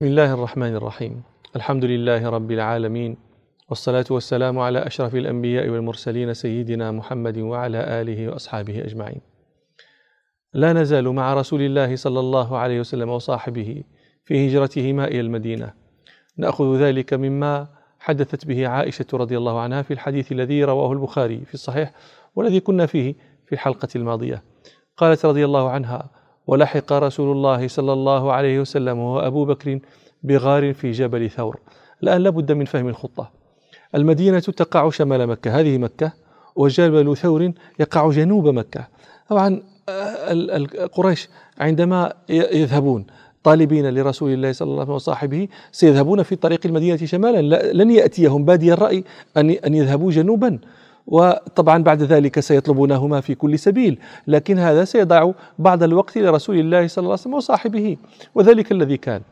بسم الله الرحمن الرحيم الحمد لله رب العالمين والصلاة والسلام على أشرف الأنبياء والمرسلين سيدنا محمد وعلى آله وأصحابه أجمعين لا نزال مع رسول الله صلى الله عليه وسلم وصاحبه في هجرتهما إلى المدينة نأخذ ذلك مما حدثت به عائشة رضي الله عنها في الحديث الذي رواه البخاري في الصحيح والذي كنا فيه في الحلقة الماضية قالت رضي الله عنها ولحق رسول الله صلى الله عليه وسلم وأبو بكر بغار في جبل ثور. الآن لابد من فهم الخطة. المدينة تقع شمال مكة. هذه مكة وجبل ثور يقع جنوب مكة. طبعا قريش عندما يذهبون طالبين لرسول الله صلى الله عليه وسلم وصاحبه سيذهبون في طريق المدينة شمالا. لن يأتيهم بادي الرأي أن يذهبوا جنوبا. وطبعا بعد ذلك سيطلبونهما في كل سبيل لكن هذا سيضع بعض الوقت لرسول الله صلى الله عليه وسلم وصاحبه وذلك الذي كان.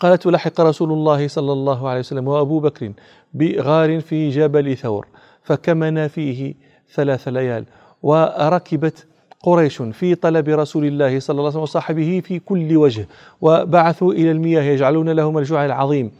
قالت لحق رسول الله صلى الله عليه وسلم وأبو بكر بغار في جبل ثور فكمن فيه ثلاث ليال وركبت قريش في طلب رسول الله صلى الله عليه وسلم وصاحبه في كل وجه وبعثوا إلى المياه يجعلون لهم الجوع العظيم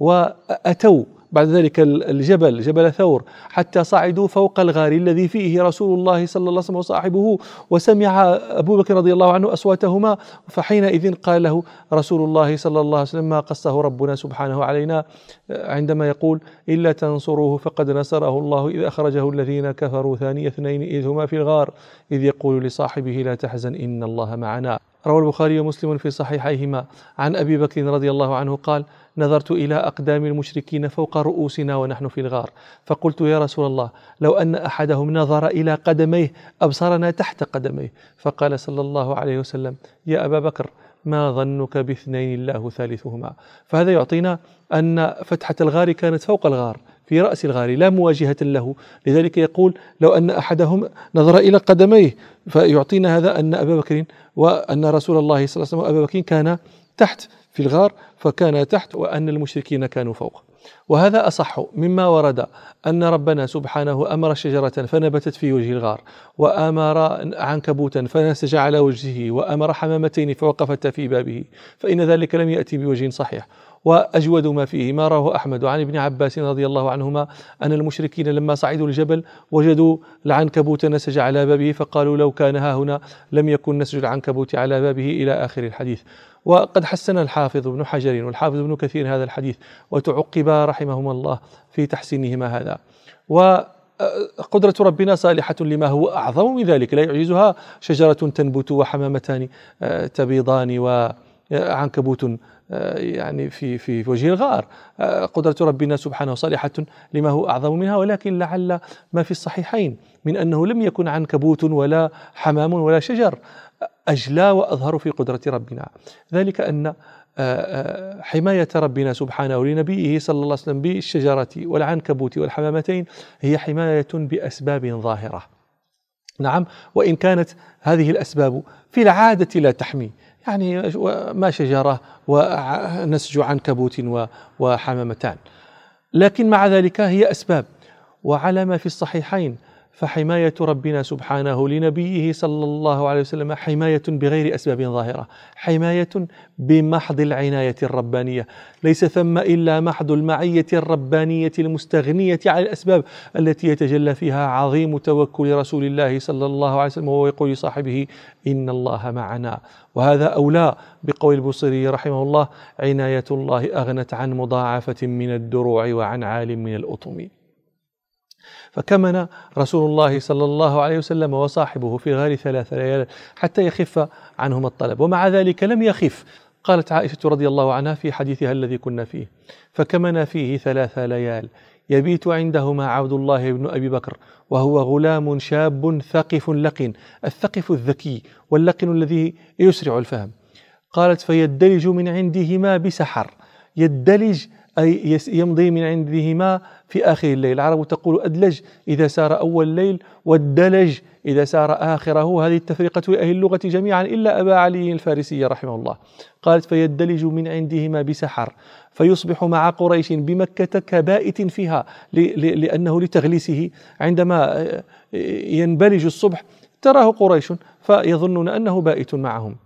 وأتوا بعد ذلك الجبل جبل ثور حتى صعدوا فوق الغار الذي فيه رسول الله صلى الله عليه وسلم وصاحبه وسمع أبو بكر رضي الله عنه أصواتهما فحينئذ قال له رسول الله صلى الله عليه وسلم ما قصه ربنا سبحانه علينا؟ عندما يقول إلا تنصروه فقد نصره الله إذ أخرجه الذين كفروا ثاني اثنين إذ هما في الغار إذ يقول لصاحبه لا تحزن إن الله معنا. روى البخاري ومسلم في صحيحيهما. عن أبي بكر رضي الله عنه قال نظرت إلى أقدام المشركين فوق رؤوسنا ونحن في الغار. فقلت يا رسول الله لو أن أحدهم نظر إلى قدميه أبصرنا تحت قدميه. فقال صلى الله عليه وسلم يا أبا بكر ما ظنك باثنين الله ثالثهما؟ فهذا يعطينا أن فتحة الغار كانت فوق الغار في رأس الغار لا مواجهة له. لذلك يقول لو أن أحدهم نظر إلى قدميه فيعطينا هذا أن أبا بكر وأن رسول الله صلى الله عليه وسلم أبا بكر كان تحت في الغار فكان تحت وأن المشركين كانوا فوق. وهذا أصح مما ورد أن ربنا سبحانه أمر شجرة فنبتت في وجه الغار وأمر عنكبوتا فنسج على وجهه وأمر حمامتين فوقفتا في بابه فإن ذلك لم يأتي بوجه صحيح. وأجود ما فيه ما رواه أحمد عن ابن عباس رضي الله عنهما أن المشركين لما صعدوا الجبل وجدوا العنكبوت نسج على بابه فقالوا لو كان ها هنا لم يكن نسج العنكبوت على بابه إلى آخر الحديث. وقد حسن الحافظ ابن حجر والحافظ ابن كثير هذا الحديث وتعقبا رحمهما الله في تحسينهما هذا. وقدرة ربنا صالحة لما هو أعظم من ذلك لا يعجزها شجرة تنبت وحمامتان آه، تبيضان وعنكبوت آه، يعني في في وجه الغار. آه، قدرة ربنا سبحانه صالحة لما هو أعظم منها ولكن لعل ما في الصحيحين من أنه لم يكن عنكبوت ولا حمام ولا شجر. أجلى وأظهر في قدرة ربنا. ذلك أن آه، آه، حماية ربنا سبحانه لنبيه صلى الله عليه وسلم بالشجرة والعنكبوت والحمامتين هي حماية بأسباب ظاهرة. نعم وإن كانت هذه الأسباب في العادة لا تحمي. يعني ما شجرة ونسج عنكبوت وحمامتان. لكن مع ذلك هي أسباب. وعلى ما في الصحيحين فحماية ربنا سبحانه لنبيه صلى الله عليه وسلم حماية بغير أسباب ظاهرة حماية بمحض العناية الربانية ليس ثم إلا محض المعية الربانية المستغنية عن الأسباب التي يتجلى فيها عظيم توكل رسول الله صلى الله عليه وسلم وهو يقول لصاحبه إن الله معنا. وهذا أولى بقول البصري رحمه الله عناية الله أغنت عن مضاعفة من الدروع وعن عال من الأطم. فكمن رسول الله صلى الله عليه وسلم وصاحبه في غار ثلاث ليال حتى يخف عنهما الطلب. ومع ذلك لم يخف. قالت عائشة رضي الله عنها في حديثها الذي كنا فيه فكمن فيه ثلاث ليال. يبيت عندهما عبد الله بن أبي بكر وهو غلام شاب ثقف لقن الثقف الذكي واللقن الذي يسرع الفهم. قالت فيدلج من عندهما بسحر. يدلج أي يمضي من عندهما في آخر الليل. العرب تقول أدلج إذا سار أول الليل والدلج إذا سار آخره. هذه التفرقة أهل اللغة جميعا إلا أبا علي الفارسي رحمه الله. قالت فيدلج من عندهما بسحر فيصبح مع قريش بمكة كبائت فيها لأنه لتغليسه. عندما ينبلج الصبح تراه قريش فيظنون أنه بائت معهم.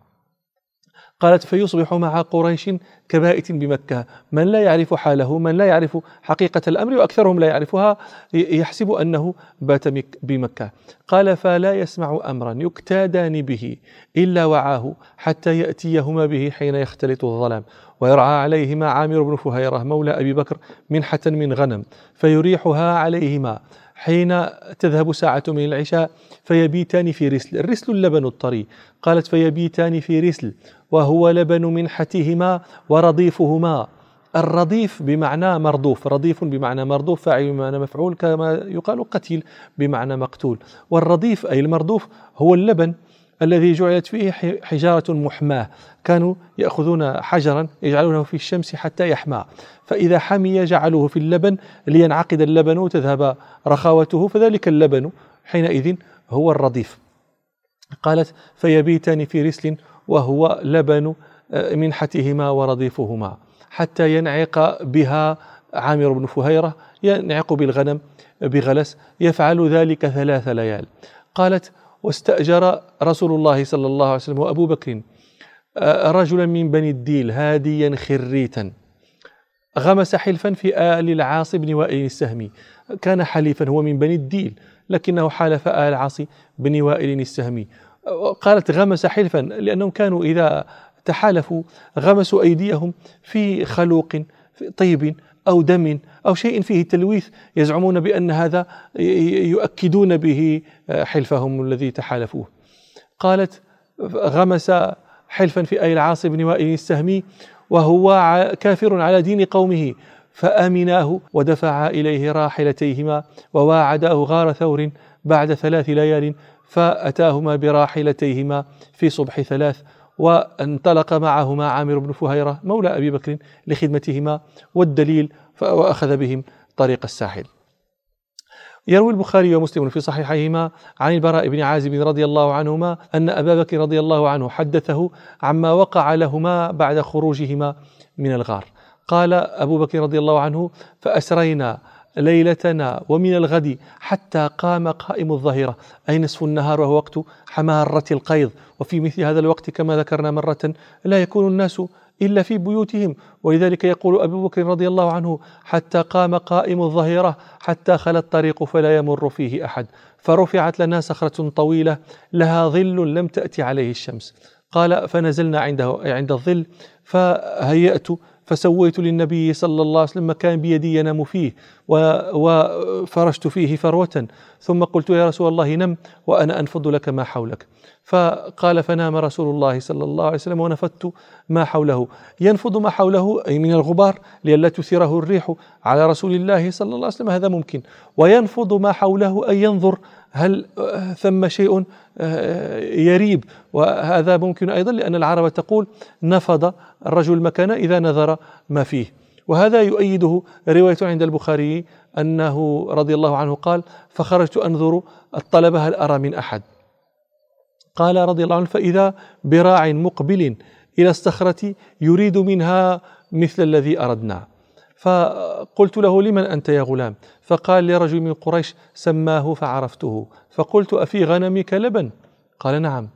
قالت فيصبح مع قريش كبائت بمكة. من لا يعرف حاله من لا يعرف حقيقة الأمر وأكثرهم لا يعرفها يحسب أنه بات بمكة. قال فلا يسمع أمرا يكتادان به إلا وعاه حتى يأتيهما به حين يختلط الظلام. ويرعى عليهما عامر بن فهيرة مولى أبي بكر منحة من غنم فيريحها عليهما. حين تذهب ساعة من العشاء فيبيتان في رسل. الرسل اللبن الطري. قالت فيبيتان في رسل وهو لبن منحتهما ورضيفهما. الرضيف بمعنى مردوف. رضيف بمعنى مردوف فاعل بمعنى مفعول كما يقال قتيل بمعنى مقتول. والرضيف أي المردوف هو اللبن الذي جعلت فيه حجارة محماة. كانوا يأخذون حجرا يجعلونه في الشمس حتى يحمى. فإذا حمي جعلوه في اللبن لينعقد اللبن وتذهب رخاوته. فذلك اللبن حينئذ هو الرضيف. قالت فيبيتان في رسل وهو لبن آه، منحتهما ورضيفهما. حتى ينعق بها عامر بن فهيرة ينعق بالغنم بغلس يفعل ذلك ثلاث ليال. قالت واستأجر رسول الله صلى الله عليه وسلم وأبو بكر. آه، رجلا من بني الديل هاديا خريتا. غمس حلفا في آل العاص بن وائل السهمي. كان حليفا هو من بني الديل لكنه حالف آل العاص بن وائل السهمي. قالت غمس حلفا لأنهم كانوا إذا تحالفوا غمسوا أيديهم في خلوق طيب أو دم أو شيء فيه تلويث يزعمون بأن هذا يؤكدون به حلفهم الذي تحالفوه. قالت غمس حلفا في أي العاص بن وائل السهمي وهو كافر على دين قومه فأمناه ودفع إليه راحلتيهما وواعداه غار ثور بعد ثلاث ليال فأتاهما براحلتيهما في صبح ثلاث وانطلق معهما عامر بن فهيرة مولى أبي بكر لخدمتهما والدليل وأخذ بهم طريق الساحل. يروي البخاري ومسلم في صحيحيهما عن البراء بن عازب رضي الله عنهما أن أبا بكر رضي الله عنه حدثه عما وقع لهما بعد خروجهما من الغار. قال أبو بكر رضي الله عنه فأسرينا ليلتنا ومن الغد حتى قام قائم الظهيرة. أي نصف النهار وهو وقت حمارة القيض وفي مثل هذا الوقت كما ذكرنا مرة لا يكون الناس إلا في بيوتهم. ولذلك يقول أبو بكر رضي الله عنه حتى قام قائم الظهيرة حتى خلى الطريق فلا يمر فيه أحد. فرفعت لنا صخرة طويلة لها ظل لم تأتي عليه الشمس. قال فنزلنا عنده عند الظل فهيأت فسويت للنبي صلى الله عليه وسلم مكان بيدي ينام فيه وفرشت فيه فروة. ثم قلت يا رسول الله نم وأنا أنفض لك ما حولك. فقال فنام رسول الله صلى الله عليه وسلم ونفضت ما حوله. ينفض ما حوله أي من الغبار لئلا تثيره الريح على رسول الله صلى الله عليه وسلم هذا ممكن. وينفض ما حوله أي ينظر هل ثم شيء آه، يريب. وهذا ممكن أيضا لأن العرب تقول نفض الرجل المكان إذا نظر ما فيه. وهذا يؤيده رواية عند البخاري أنه رضي الله عنه قال فخرجت أنظر الطلبة هل أرى من أحد. قال رضي الله عنه فإذا براع مقبل إلى الصخرة يريد منها مثل الذي أردنا. فقلت له لمن أنت يا غلام؟ فقال لرجل من قريش سماه فعرفته. فقلت أفي غنمك لبن؟ قال نعم.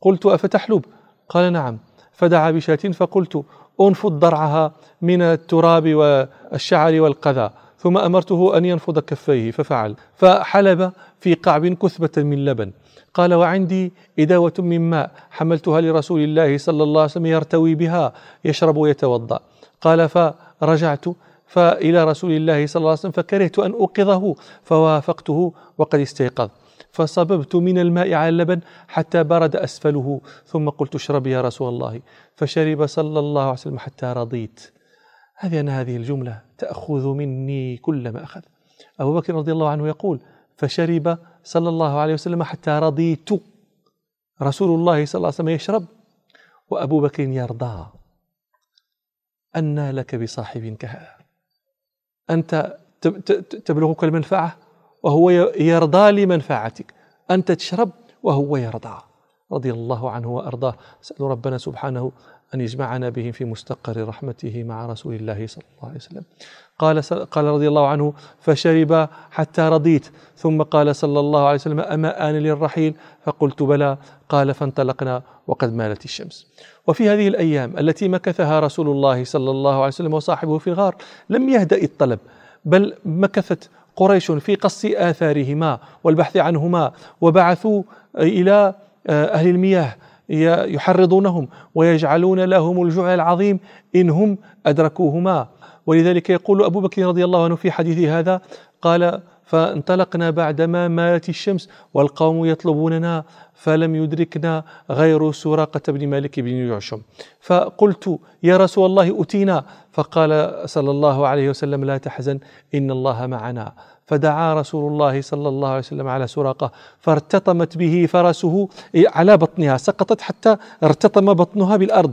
قلت أفتحلب؟ قال نعم. فدعا بشاة فقلت أنفض ضرعها من التراب والشعر والقذى ثم أمرته أن ينفض كفيه ففعل. فحلب في قعب كثبة من لبن. قال وعندي إداوة من ماء حملتها لرسول الله صلى الله عليه وسلم يرتوي بها يشرب ويتوضأ. قال فرجعت فإلى رسول الله صلى الله عليه وسلم فكرهت أن أوقظه فوافقته وقد استيقظ. فصببت من الماء على اللبن حتى برد أسفله ثم قلت اشرب يا رسول الله. فشرب صلى الله عليه وسلم حتى رضيت. هذه أنا هذه الجملة تأخذ مني كل ما أخذ. أبو بكر رضي الله عنه يقول فشرب صلى الله عليه وسلم حتى رضيت. رسول الله صلى الله عليه وسلم يشرب وأبو بكر يرضى. أن لك بصاحب كهذا أنت تبلغك المنفعة وهو يرضى لمنفعتك. أنت تشرب وهو يرضى. رضي الله عنه وأرضاه. أسأل ربنا سبحانه أن يجمعنا بهم في مستقر رحمته مع رسول الله صلى الله عليه وسلم. قال قال رضي الله عنه فشرب حتى رضيت. ثم قال صلى الله عليه وسلم أما آن للرحيل؟ فقلت بلى. قال فانطلقنا وقد مالت الشمس. وفي هذه الأيام التي مكثها رسول الله صلى الله عليه وسلم وصاحبه في الغار لم يهدأ الطلب بل مكثت قريش في قص آثارهما والبحث عنهما وبعثوا إلى أهل المياه يحرضونهم ويجعلون لهم الجوع العظيم إن هم أدركوهما. ولذلك يقول أبو بكر رضي الله عنه في حديثه هذا قال فانطلقنا بعدما مالت الشمس والقوم يطلبوننا فلم يدركنا غير سراقة بن مالك بن يعشم فقلت يا رسول الله أتينا. فقال صلى الله عليه وسلم لا تحزن إن الله معنا. فدعا رسول الله صلى الله عليه وسلم على سراقة فارتطمت به فرسه على بطنها سقطت حتى ارتطم بطنها بالأرض.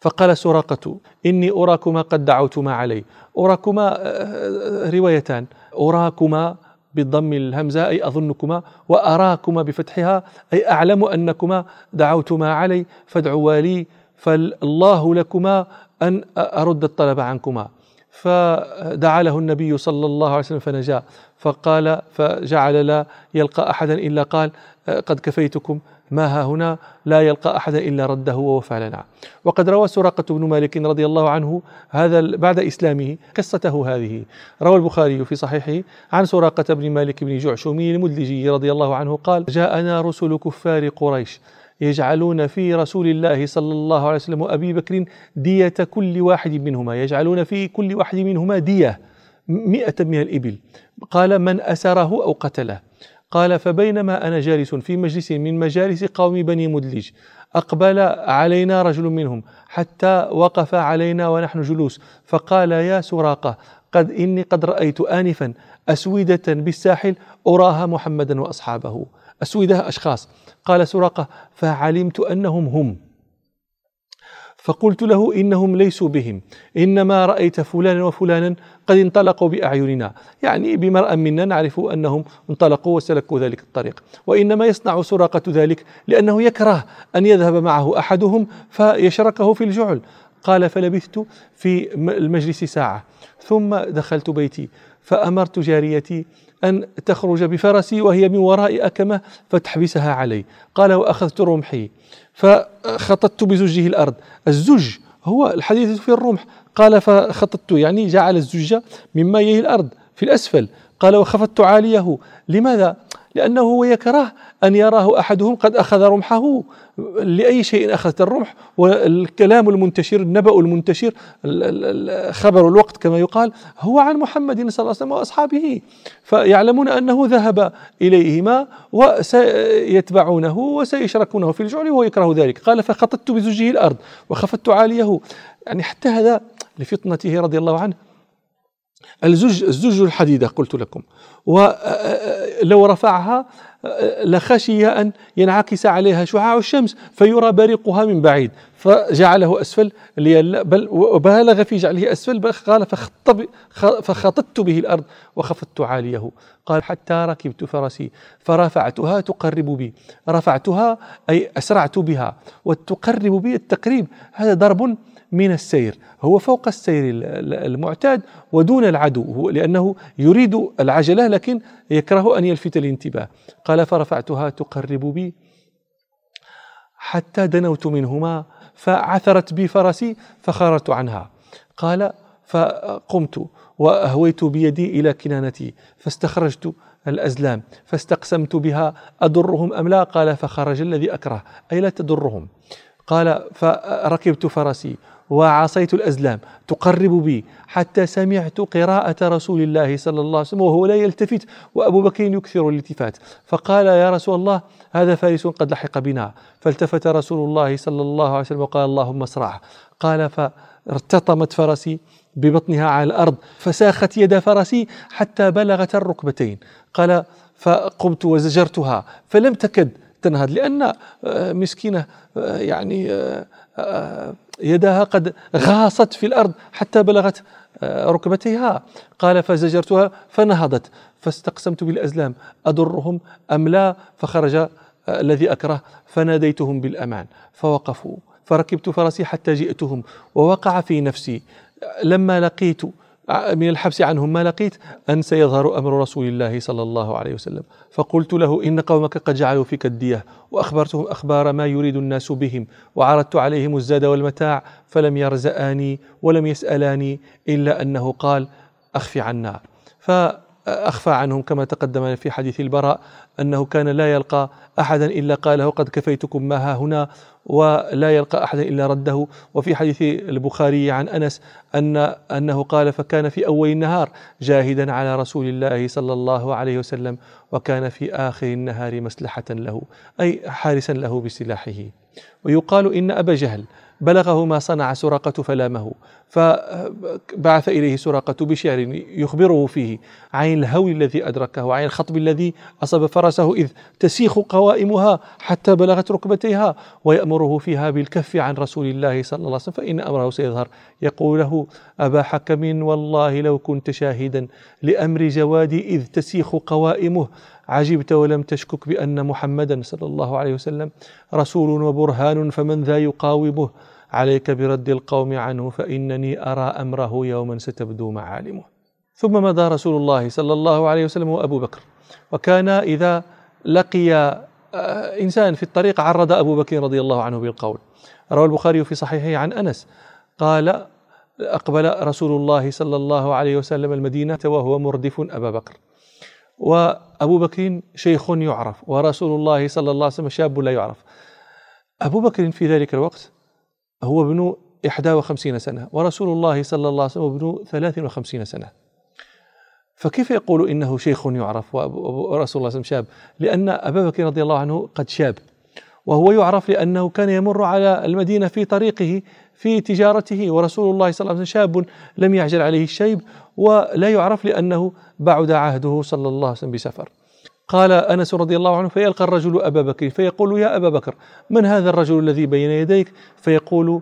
فقال سراقة إني أراكما قد دعوتما علي. أراكما آه، آه، روايتان. أراكما بضم الهمزة أي أظنكما وأراكما بفتحها أي أعلم أنكما دعوتما علي. فادعوا لي فالله لكما أن أرد الطلب عنكما. فدعا له النبي صلى الله عليه وسلم فنجا فقال فجعل لا يلقى أحدا إلا قال قد كفيتكم ما ها هنا؟ لا يلقى أحدا إلا رده ووفى لنا. وقد روى سراقة بن مالك رضي الله عنه هذا بعد إسلامه قصته هذه. روى البخاري في صحيحه عن سراقة بن مالك بن جعشمي المدلجي رضي الله عنه قال جاءنا رسل كفار قريش يجعلون في رسول الله صلى الله عليه وسلم وأبي بكر دية كل واحد منهما. يجعلون في كل واحد منهما دية مئة من الإبل. قال من أسره أو قتله. قال فبينما أنا جالس في مجلس من مجالس قوم بني مدلج أقبل علينا رجل منهم حتى وقف علينا ونحن جلوس. فقال يا سراقة قد إني قد رأيت آنفا أسودة بالساحل أراها محمدا وأصحابه. أسودة أشخاص. قال سراقة فعلمت أنهم هم. فقلت له إنهم ليسوا بهم إنما رأيت فلانا وفلانا قد انطلقوا بأعيننا. يعني بمرأة منا نعرف أنهم انطلقوا وسلكوا ذلك الطريق. وإنما يصنع سراقة ذلك لأنه يكره أن يذهب معه أحدهم فيشركه في الجعل. قال فلبثت في المجلس ساعة ثم دخلت بيتي فأمرت جاريتي أن تخرج بفرسي وهي من وراء أكمة فتحبسها علي. قال وأخذت رمحي. فخططت بزجه الأرض. الزج هو الحديث في الرمح. قال فخططت يعني جعل الزج مما يهي الأرض في الأسفل. قال وخفضت عاليه. لماذا؟ لأنه هو يكره أن يراه أحدهم قد أخذ رمحه. لأي شيء أخذت الرمح؟ والكلام المنتشر النبأ المنتشر خبر الوقت كما يقال هو عن محمد صلى الله عليه وسلم وأصحابه. فيعلمون أنه ذهب إليهما وسيتبعونه وسيشركونه في الجعل وهو يكره ذلك. قال فخططت بزجه الأرض وخفضت عاليه. يعني حتى هذا لفطنته رضي الله عنه الزج الزج الحديدة قلت لكم. ولو رفعها لخشي أن ينعكس عليها شعاع الشمس فيرى بريقها من بعيد. فجعله أسفل بل وبالغ في جعله أسفل بل قال فخططت به الأرض وخفضت عاليه. قال حتى ركبت فرسي فرفعتها تقرب بي. رفعتها أي أسرعت بها وتقرب بي التقريب. هذا ضرب من السير. هو فوق السير المعتاد ودون العدو لأنه يريد العجلة لكن يكره أن يلفت الانتباه. قال فرفعتها تقرب بي حتى دنوت منهما فعثرت بي فرسي فخرجت عنها. قال فقمت وأهويت بيدي إلى كنانتي فاستخرجت الأزلام فاستقسمت بها أضرهم أم لا؟ قال فخرج الذي أكره أي لا تضرهم. قال فركبت فرسي وعصيت الأزلام تقرب بي حتى سمعت قراءة رسول الله صلى الله عليه وسلم وهو لا يلتفت وأبو بكر يكثر الالتفات. فقال يا رسول الله هذا فارس قد لحق بنا. فالتفت رسول الله صلى الله عليه وسلم وقال اللهم اسرع قال فارتطمت فرسي ببطنها على الأرض فساخت يد فرسي حتى بلغت الركبتين. قال فقمت وزجرتها فلم تكد. تنهض لأن آه، مسكينة آه، يعني آه، يدها قد غاصت في الأرض حتى بلغت ركبتيها. قال فزجرتها فنهضت فاستقسمت بالأزلام أضرهم أم لا؟ فخرج الذي أكره فناديتهم بالأمان فوقفوا. فركبت فرسي حتى جئتهم ووقع في نفسي. لما لقيت من الحبس عنهم ما لقيت أن سيظهر أمر رسول الله صلى الله عليه وسلم. فقلت له إن قومك قد جعلوا فيك الدية وأخبرتهم أخبار ما يريد الناس بهم وعرضت عليهم الزاد والمتاع فلم يرزآني ولم يسألاني إلا أنه قال أخفي عنا. فأخفى عنهم كما تقدم في حديث البراء أنه كان لا يلقى أحدا إلا قاله قد كفيتكم ما ها هنا ولا يلقى أحدا إلا رده. وفي حديث البخاري عن أنس أن أنه قال فكان في أول النهار جاهدا على رسول الله صلى الله عليه وسلم وكان في آخر النهار مسلحة له أي حارسا له بسلاحه. ويقال إن أبا جهل بلغه ما صنع سراقة فلامه فبعث إليه سراقة بشعر يخبره فيه عن الهول الذي أدركه وعن الخطب الذي أصاب فرسه إذ تسيخ قوائمها حتى بلغت ركبتيها ويأمره فيها بالكف عن رسول الله صلى الله عليه وسلم. فإن أمره سيظهر. يقول له أبا حكم والله لو كنت شاهدا لأمر جوادي إذ تسيخ قوائمه. عجبت ولم تشكك بأن محمدا صلى الله عليه وسلم رسول وبرهان فمن ذا يقاومه؟ عليك برد القوم عنه فإنني أرى أمره يوما ستبدو معالمه. ثم مضى رسول الله صلى الله عليه وسلم وأبو بكر. وكان إذا لقي آه، إنسان في الطريق عرض أبو بكر رضي الله عنه بالقول. روى البخاري في صحيحه عن أنس. قال أقبل رسول الله صلى الله عليه وسلم المدينة وهو مردف أبا بكر. وأبو بكر شيخ يعرف ورسول الله صلى الله عليه وسلم شاب لا يعرف. أبو بكر في ذلك الوقت هو ابن 51 سنة ورسول الله صلى الله عليه وسلم ابن 53 سنة. فكيف يقول إنه شيخ يعرف ورسول الله صلى الله عليه وسلم شاب؟ لأن أبا بكر رضي الله عنه قد شاب وهو يعرف لأنه كان يمر على المدينة في طريقه في تجارته ورسول الله صلى الله عليه وسلم شاب لم يعجل عليه الشيب ولا يعرف لأنه بعد عهده صلى الله عليه وسلم بسفر. قال أنس رضي الله عنه فيلقى الرجل أبا بكر فيقول يا أبا بكر من هذا الرجل الذي بين يديك؟ فيقول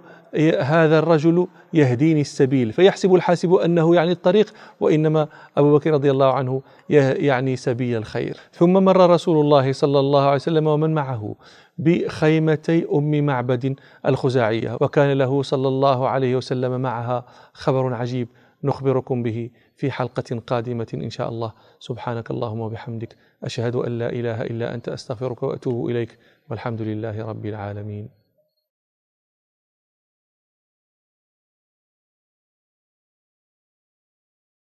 هذا الرجل يهديني السبيل. فيحسب الحاسب أنه يعني الطريق وإنما أبو بكر رضي الله عنه يعني سبيل الخير. ثم مر رسول الله صلى الله عليه وسلم ومن معه بخيمتي أم معبد الخزاعية وكان له صلى الله عليه وسلم معها خبر عجيب نخبركم به في حلقة قادمة إن شاء الله. سبحانك اللهم وبحمدك أشهد أن لا إله إلا أنت أستغفرك وأتوب إليك والحمد لله رب العالمين.